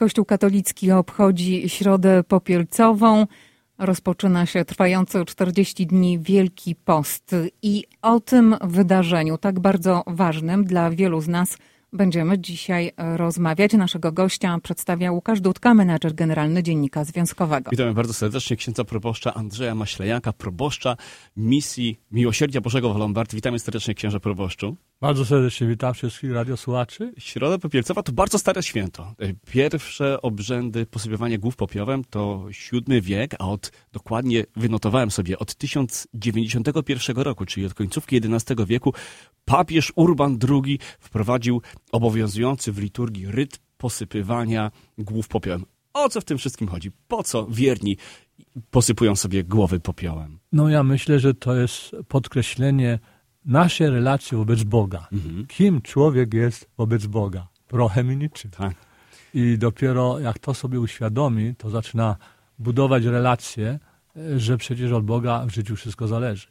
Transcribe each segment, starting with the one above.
Kościół katolicki obchodzi środę popielcową. Rozpoczyna się trwający 40 dni Wielki Post i o tym wydarzeniu, tak bardzo ważnym dla wielu z nas, będziemy dzisiaj rozmawiać. Naszego gościa przedstawia Łukasz Dudka, menadżer generalny Dziennika Związkowego. Witamy bardzo serdecznie księdza proboszcza Andrzeja Maślejaka, proboszcza misji Miłosierdzia Bożego w Lombard. Witamy serdecznie księże proboszczu. Bardzo serdecznie witam wszystkich radiosłuchaczy. Środa Popielcowa to bardzo stare święto. Pierwsze obrzędy posypywania głów popiowem to VII wiek, a od, dokładnie wynotowałem sobie, od 1091 roku, czyli od końcówki XI wieku, papież Urban II wprowadził obowiązujący w liturgii ryt posypywania głów popiołem. O co w tym wszystkim chodzi? Po co wierni posypują sobie głowy popiołem? No ja myślę, że to jest podkreślenie naszej relacji wobec Boga. Mhm. Kim człowiek jest wobec Boga? Prochem i niczym. Tak. I dopiero jak to sobie uświadomi, to zaczyna budować relacje, że przecież od Boga w życiu wszystko zależy.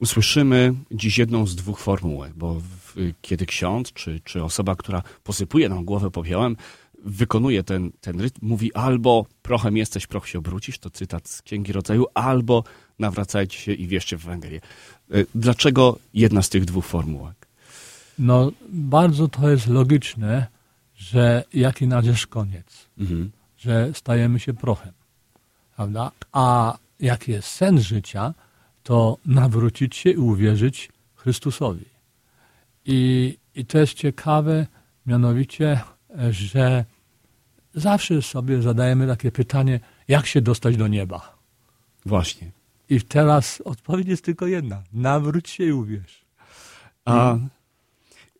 Usłyszymy dziś jedną z dwóch formułek, bo w, kiedy ksiądz czy, czy osoba, która posypuje nam głowę popiołem, wykonuje ten, ten rytm, mówi albo prochem jesteś, proch się obrócisz, to cytat z Księgi Rodzaju, albo nawracajcie się i wierzcie w Ewangelię. E, dlaczego jedna z tych dwóch formułek? No, bardzo to jest logiczne, że jaki nasz koniec, mhm. że stajemy się prochem, prawda? A jaki jest sen życia, to nawrócić się i uwierzyć Chrystusowi. I, i to jest ciekawe, mianowicie, że zawsze sobie zadajemy takie pytanie, jak się dostać do nieba. Właśnie. I teraz odpowiedź jest tylko jedna. Nawróć się i uwierz. A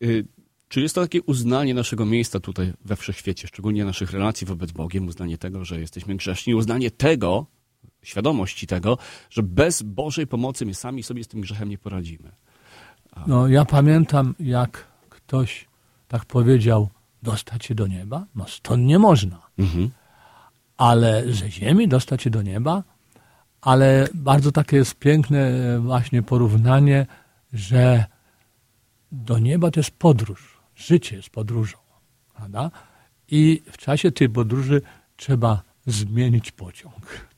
y, czy jest to takie uznanie naszego miejsca tutaj we wszechświecie, szczególnie naszych relacji wobec Bogiem, uznanie tego, że jesteśmy grzeszni, uznanie tego, świadomości tego, że bez Bożej pomocy my sami sobie z tym grzechem nie poradzimy. A... No, ja pamiętam, jak ktoś tak powiedział, dostać się do nieba? No stąd nie można. Mhm. Ale ze ziemi dostać się do nieba? Ale bardzo takie jest piękne e, właśnie porównanie, że do nieba to jest podróż. Życie jest podróżą. Prawda? I w czasie tej podróży trzeba zmienić pociąg.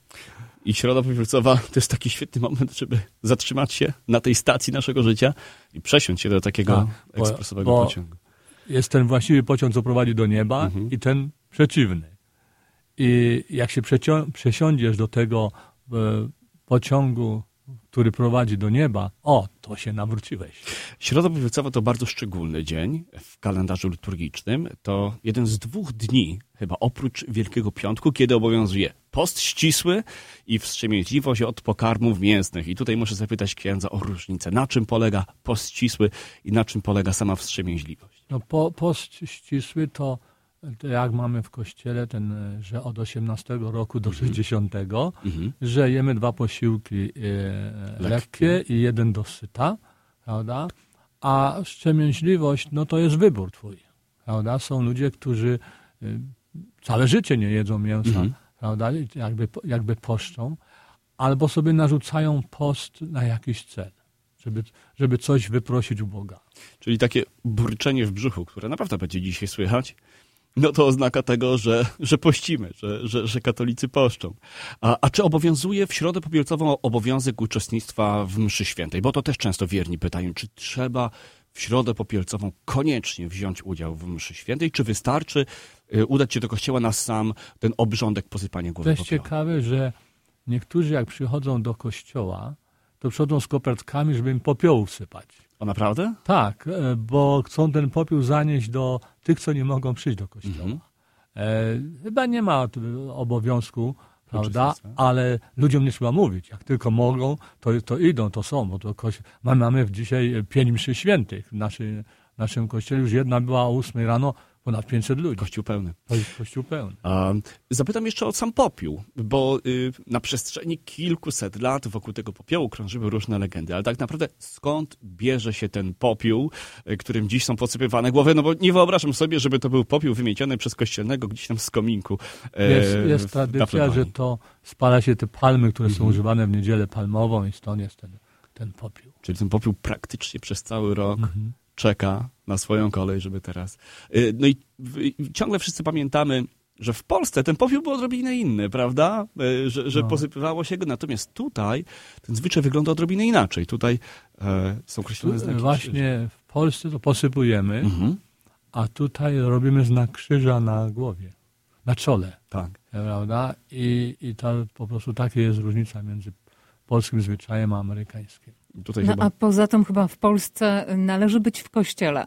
I środa powielcowa to jest taki świetny moment, żeby zatrzymać się na tej stacji naszego życia i przesiąść się do takiego tak, ekspresowego bo, bo pociągu. Jest ten właściwy pociąg, co prowadzi do nieba mhm. i ten przeciwny. I jak się przesiądziesz do tego e, pociągu który prowadzi do nieba, o, to się nawróciłeś. Środa Powielcowa to bardzo szczególny dzień w kalendarzu liturgicznym. To jeden z dwóch dni, chyba oprócz Wielkiego Piątku, kiedy obowiązuje post ścisły i wstrzemięźliwość od pokarmów mięsnych. I tutaj muszę zapytać księdza o różnicę. Na czym polega post ścisły i na czym polega sama wstrzemięźliwość? No, po, post ścisły to jak mamy w kościele, ten, że od 18 roku do 60, mhm. mhm. że jemy dwa posiłki e, lekkie i jeden dosyta, prawda? A wstrzemięźliwość, no to jest wybór twój, prawda? Są ludzie, którzy e, całe życie nie jedzą mięsa, mhm. Prawda? Jakby, jakby poszczą, albo sobie narzucają post na jakiś cel żeby, żeby coś wyprosić u Boga. Czyli takie burczenie w brzuchu, które naprawdę będzie dzisiaj słychać, no to oznaka tego, że, że pościmy, że, że, że katolicy poszczą. A, a czy obowiązuje w środę popielcową obowiązek uczestnictwa w mszy świętej? Bo to też często wierni pytają, czy trzeba w środę popielcową koniecznie wziąć udział w mszy świętej, czy wystarczy y, udać się do kościoła na sam ten obrządek posypania głowy To jest ciekawe, że niektórzy jak przychodzą do kościoła, to przychodzą z kopertkami, żeby im popiołu wsypać. O naprawdę? Tak, e, bo chcą ten popiół zanieść do tych, co nie mogą przyjść do kościoła. Mhm. E, chyba nie ma obowiązku, prawda? Ale ludziom nie trzeba mówić. Jak tylko mogą, to, to idą, to są. Bo to kości... Mamy dzisiaj pięć mszy świętych w naszym, naszym kościele. Już jedna była o ósmej rano, ponad 500 ludzi. Kościół pełny. Kościół pełny. zapytam jeszcze o sam popiół, bo y, na przestrzeni kilkuset lat wokół tego popiołu krążyły różne legendy, ale tak naprawdę skąd bierze się ten popiół, y, którym dziś są posypywane głowy? No bo nie wyobrażam sobie, żeby to był popiół wymieciony przez kościelnego gdzieś tam z kominku. E, jest, jest tradycja, że to spala się te palmy, które mhm. są używane w niedzielę palmową i stąd jest ten, ten popiół. Czyli ten popiół praktycznie przez cały rok mhm czeka na swoją kolej, żeby teraz. Y, no i ciągle wszyscy pamiętamy że w Polsce ten popiół był odrobinę inny, prawda? E, że, że no. posypywało się go, natomiast tutaj ten zwyczaj wygląda odrobinę inaczej. Tutaj e, są określone znaki Właśnie w Polsce to posypujemy, mhm. a tutaj robimy znak krzyża na głowie, na czole. Tak. Prawda? I, i to po prostu taka jest różnica między polskim zwyczajem a amerykańskim. No, chyba... A poza tym chyba w Polsce należy być w kościele,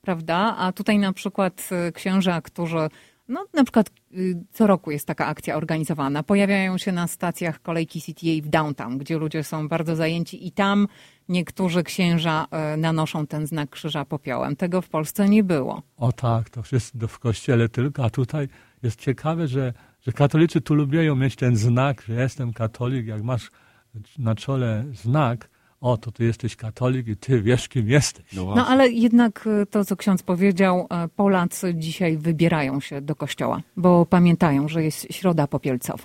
prawda? A tutaj na przykład e, księża, którzy no, na przykład y, co roku jest taka akcja organizowana. Pojawiają się na stacjach kolejki CTA w downtown, gdzie ludzie są bardzo zajęci i tam niektórzy księża e, nanoszą ten znak krzyża popiołem. Tego w Polsce nie było. O tak, to wszystko w kościele tylko, a tutaj jest ciekawe, że, że katolicy tu lubią mieć ten znak, że jestem katolik, jak masz na czole znak, o, to ty jesteś katolik i ty wiesz, kim jesteś. No, no, ale jednak e, to, co ksiądz powiedział, e, Polacy dzisiaj wybierają się do kościoła, bo pamiętają, że jest Środa Popielcowa.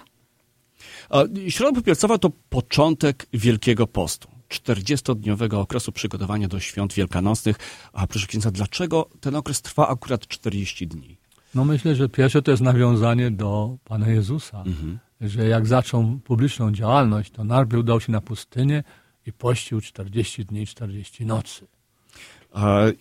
A Środa Popielcowa to początek Wielkiego Postu. 40-dniowego okresu przygotowania do świąt wielkanocnych. A proszę księdza, dlaczego ten okres trwa akurat 40 dni? No myślę, że pierwsze to jest nawiązanie do Pana Jezusa, mhm. że jak zaczął publiczną działalność, to najpierw udał się na pustynię, i pościł 40 dni, 40 nocy.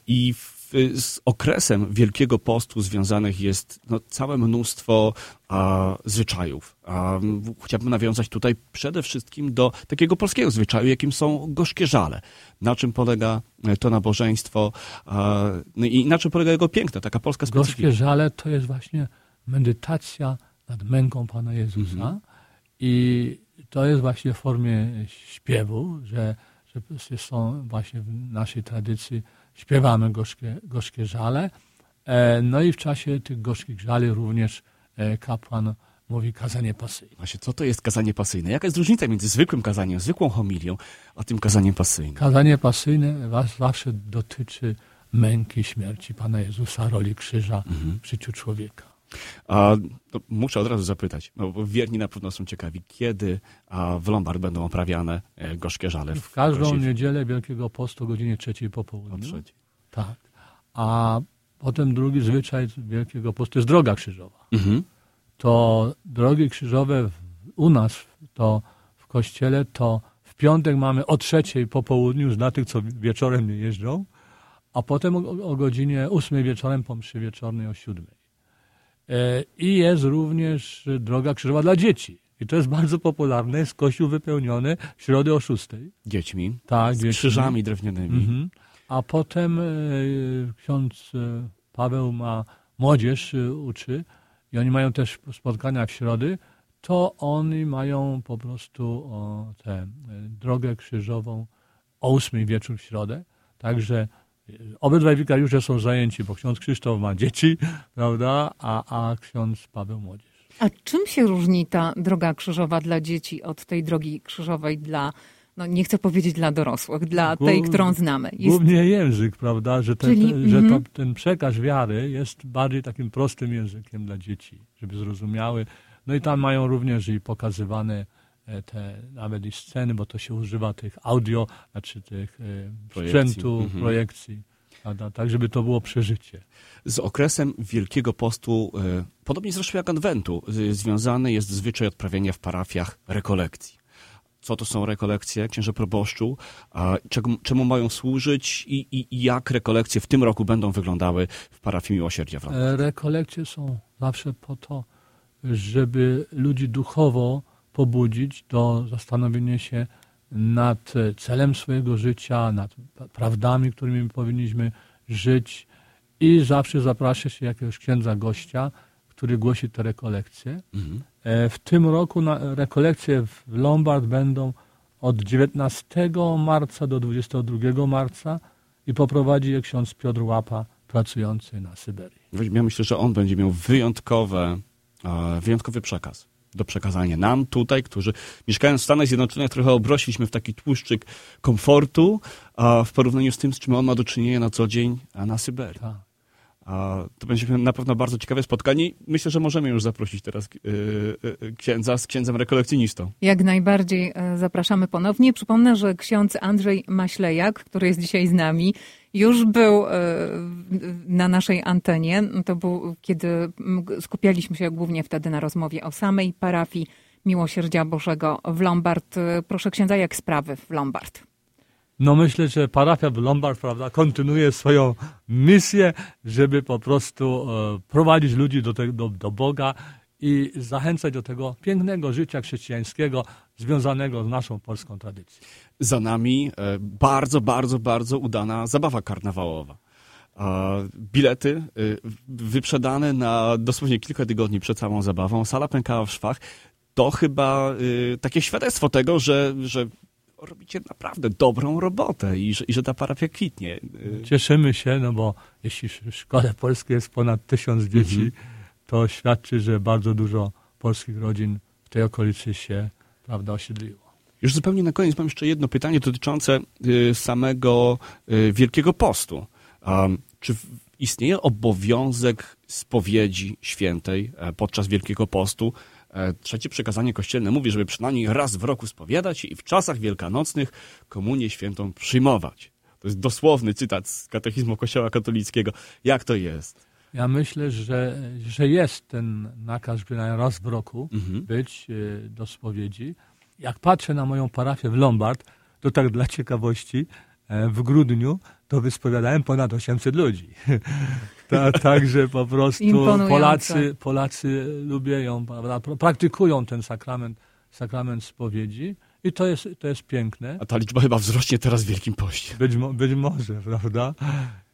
I w, z okresem Wielkiego Postu związanych jest no, całe mnóstwo a, zwyczajów. A, chciałbym nawiązać tutaj przede wszystkim do takiego polskiego zwyczaju, jakim są gorzkie żale. Na czym polega e, to nabożeństwo a, no i na czym polega jego piękno, taka polska specyfika. Gorzkie żale to jest właśnie medytacja nad męką Pana Jezusa mhm. i to jest właśnie w formie śpiewu, że, że są właśnie w naszej tradycji śpiewamy gorzkie, gorzkie żale. E, no i w czasie tych gorzkich żali również e, kapłan mówi kazanie pasyjne. Właśnie, co to jest kazanie pasyjne? Jaka jest różnica między zwykłym kazaniem, zwykłą homilią, a tym kazaniem pasyjnym? Kazanie pasyjne zawsze dotyczy męki, śmierci Pana Jezusa, roli krzyża mhm. w życiu człowieka. A, muszę od razu zapytać, no, bo wierni na pewno są ciekawi, kiedy a, w Lombard będą oprawiane e, gorzkie żale? W, w każdą niedzielę Wielkiego Postu o godzinie trzeciej po południu. O trzeciej. Tak. A potem drugi zwyczaj Wielkiego Postu jest droga krzyżowa. Mhm. To drogi krzyżowe u nas, to w kościele, to w piątek mamy o trzeciej po południu dla tych, co wieczorem nie jeżdżą, a potem o, o godzinie ósmej wieczorem po mszy wieczornej o siódmej. E, I jest również droga krzyżowa dla dzieci. I to jest bardzo popularne. Jest kościół wypełniony w środę o szóstej. Dziećmi? Tak. Z dziećmi. krzyżami drewnianymi. Mhm. A potem e, ksiądz e, Paweł ma młodzież uczy i oni mają też spotkania w środy, to oni mają po prostu tę drogę krzyżową o ósmej wieczór w środę. Także Obydwaj wikariusze są zajęci, bo ksiądz Krzysztof ma dzieci, prawda, a, a ksiądz Paweł młodzież. A czym się różni ta droga krzyżowa dla dzieci od tej drogi krzyżowej dla, no nie chcę powiedzieć dla dorosłych, dla tej, którą znamy? Jest... Głównie język, prawda, że, ten, Czyli, że to, mhm. ten przekaz wiary jest bardziej takim prostym językiem dla dzieci, żeby zrozumiały. No i tam mają również i pokazywane te nawet i sceny, bo to się używa tych audio, znaczy tych e, sprzętu, mhm. projekcji, prawda? tak żeby to było przeżycie. Z okresem Wielkiego Postu, e, podobnie zresztą jak Adwentu, związany jest zwyczaj odprawiania w parafiach rekolekcji. Co to są rekolekcje, księże proboszczu, czemu, czemu mają służyć i, i, i, jak rekolekcje w tym roku będą wyglądały w parafii Miłosierdzia w Rekolekcje są zawsze po to, żeby ludzi duchowo pobudzić do zastanowienia się nad celem swojego życia, nad prawdami, którymi powinniśmy żyć i zawsze zaprasza się jakiegoś księdza gościa, który głosi te rekolekcje. Mhm. E, w tym roku rekolekcje w Lombard będą od 19 marca do 22 marca i poprowadzi je ksiądz Piotr Łapa, pracujący na Syberii. Ja myślę, że on będzie miał wyjątkowe, e, wyjątkowy przekaz do przekazania nam tutaj, którzy mieszkając w Stanach Zjednoczonych trochę obrośliśmy w taki tłuszczyk komfortu, a w porównaniu z tym, z czym on ma do czynienia na co dzień a na Syberii. Tak. A to będzie na pewno bardzo ciekawe spotkanie. Myślę, że możemy już zaprosić teraz yy, księdza z księdzem rekolekcjonistą. Jak najbardziej zapraszamy ponownie. Przypomnę, że ksiądz Andrzej Maślejak, który jest dzisiaj z nami, już był na naszej antenie. To był, kiedy skupialiśmy się głównie wtedy na rozmowie o samej parafii Miłosierdzia Bożego w Lombard. Proszę księdza, jak sprawy w Lombard? No myślę, że parafia w Lombard prawda, kontynuuje swoją misję, żeby po prostu e, prowadzić ludzi do, do, do Boga i zachęcać do tego pięknego życia chrześcijańskiego związanego z naszą polską tradycją. Za nami e, bardzo, bardzo, bardzo udana zabawa karnawałowa. Bilety e, wyprzedane na dosłownie kilka tygodni przed samą zabawą. Sala pękała w szwach. To chyba takie świadectwo tego, że, że robicie naprawdę dobrą robotę i że, i że ta parafia kwitnie. Cieszymy się, no bo jeśli w szkole polskiej jest ponad tysiąc dzieci, mhm. to świadczy, że bardzo dużo polskich rodzin w tej okolicy się prawda, osiedliło. Już zupełnie na koniec mam jeszcze jedno pytanie dotyczące y, samego y, Wielkiego Postu. Czy istnieje obowiązek spowiedzi świętej e, podczas Wielkiego Postu? E, trzecie przekazanie kościelne mówi, żeby przynajmniej raz w roku spowiadać i w czasach wielkanocnych komunię świętą przyjmować. To jest dosłowny cytat z katechizmu Kościoła katolickiego. Jak to jest? Ja myślę, że, że jest ten nakaz, by raz w roku mhm. być e, do spowiedzi. Jak patrzę na moją parafię w Lombard, to tak dla ciekawości, e, w grudniu to wyspowiadałem ponad 800 ludzi. Ta, także po prostu Polacy, Polacy lubią, prawda, praktykują ten sakrament, sakrament spowiedzi i to jest, to jest piękne. A ta liczba chyba wzrośnie teraz w Wielkim Poście. Być, być może, prawda?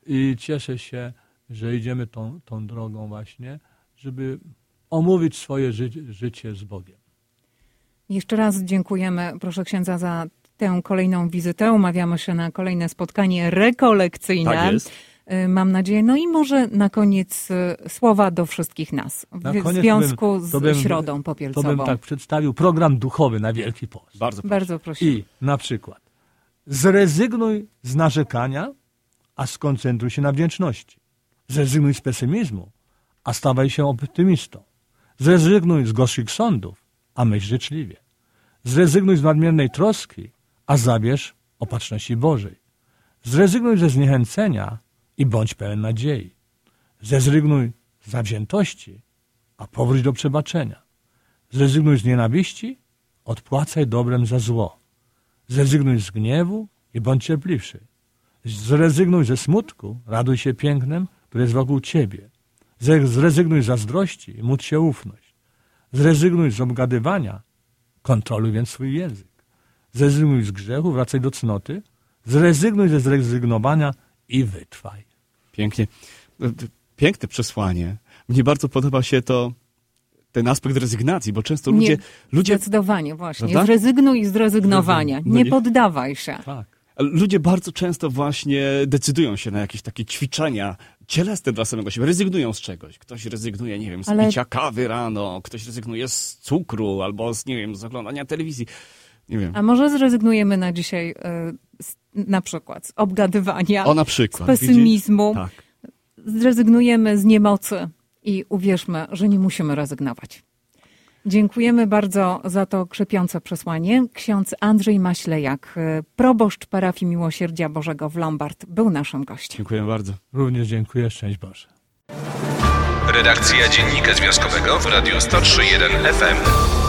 I cieszę się, że idziemy tą, tą drogą właśnie, żeby omówić swoje ży życie z Bogiem. Jeszcze raz dziękujemy, proszę księdza, za tę kolejną wizytę. Umawiamy się na kolejne spotkanie rekolekcyjne. Tak jest. Y, mam nadzieję. No i może na koniec y, słowa do wszystkich nas w związku bym, z bym, Środą Popielcową. To bym tak przedstawił program duchowy na Wielki Post. Bardzo proszę. Bardzo proszę. I na przykład zrezygnuj z narzekania, a skoncentruj się na wdzięczności. Zrezygnuj z pesymizmu, a stawaj się optymistą. Zrezygnuj z gorszych sądów, a myśl życzliwie. Zrezygnuj z nadmiernej troski, a zabierz opatrzności Bożej. Zrezygnuj ze zniechęcenia, i bądź pełen nadziei. Zrezygnuj z zawziętości, a powróć do przebaczenia. Zrezygnuj z nienawiści, odpłacaj dobrem za zło. Zrezygnuj z gniewu i bądź cierpliwszy. Zrezygnuj ze smutku, raduj się pięknem, które jest wokół ciebie. Zrezygnuj z zazdrości i módl się ufność. Zrezygnuj z obgadywania, kontroluj więc swój język. Zrezygnuj z grzechu, wracaj do cnoty. Zrezygnuj ze zrezygnowania i wytrwaj. Pięknie. Piękne przesłanie. Mnie bardzo podoba się to, ten aspekt rezygnacji, bo często ludzie... Nie, ludzie zdecydowanie, właśnie. Prawda? Zrezygnuj z rezygnowania. No nie, nie poddawaj się. Tak. Ludzie bardzo często właśnie decydują się na jakieś takie ćwiczenia cielesne dla samego siebie. Rezygnują z czegoś. Ktoś rezygnuje, nie wiem, z Ale... picia kawy rano, ktoś rezygnuje z cukru albo z, nie wiem, z oglądania telewizji. Nie wiem. A może zrezygnujemy na dzisiaj y, z, na przykład z obgadywania, o, na przykład. z pesymizmu. Tak. Zrezygnujemy z niemocy i uwierzmy, że nie musimy rezygnować. Dziękujemy bardzo za to krzepiące przesłanie. Ksiądz Andrzej Maślejak, y, proboszcz parafii Miłosierdzia Bożego w Lombard, był naszym gościem. Dziękuję bardzo. Również dziękuję. Szczęść Boże. Redakcja Dziennika Związkowego w Radiu 103.1 FM.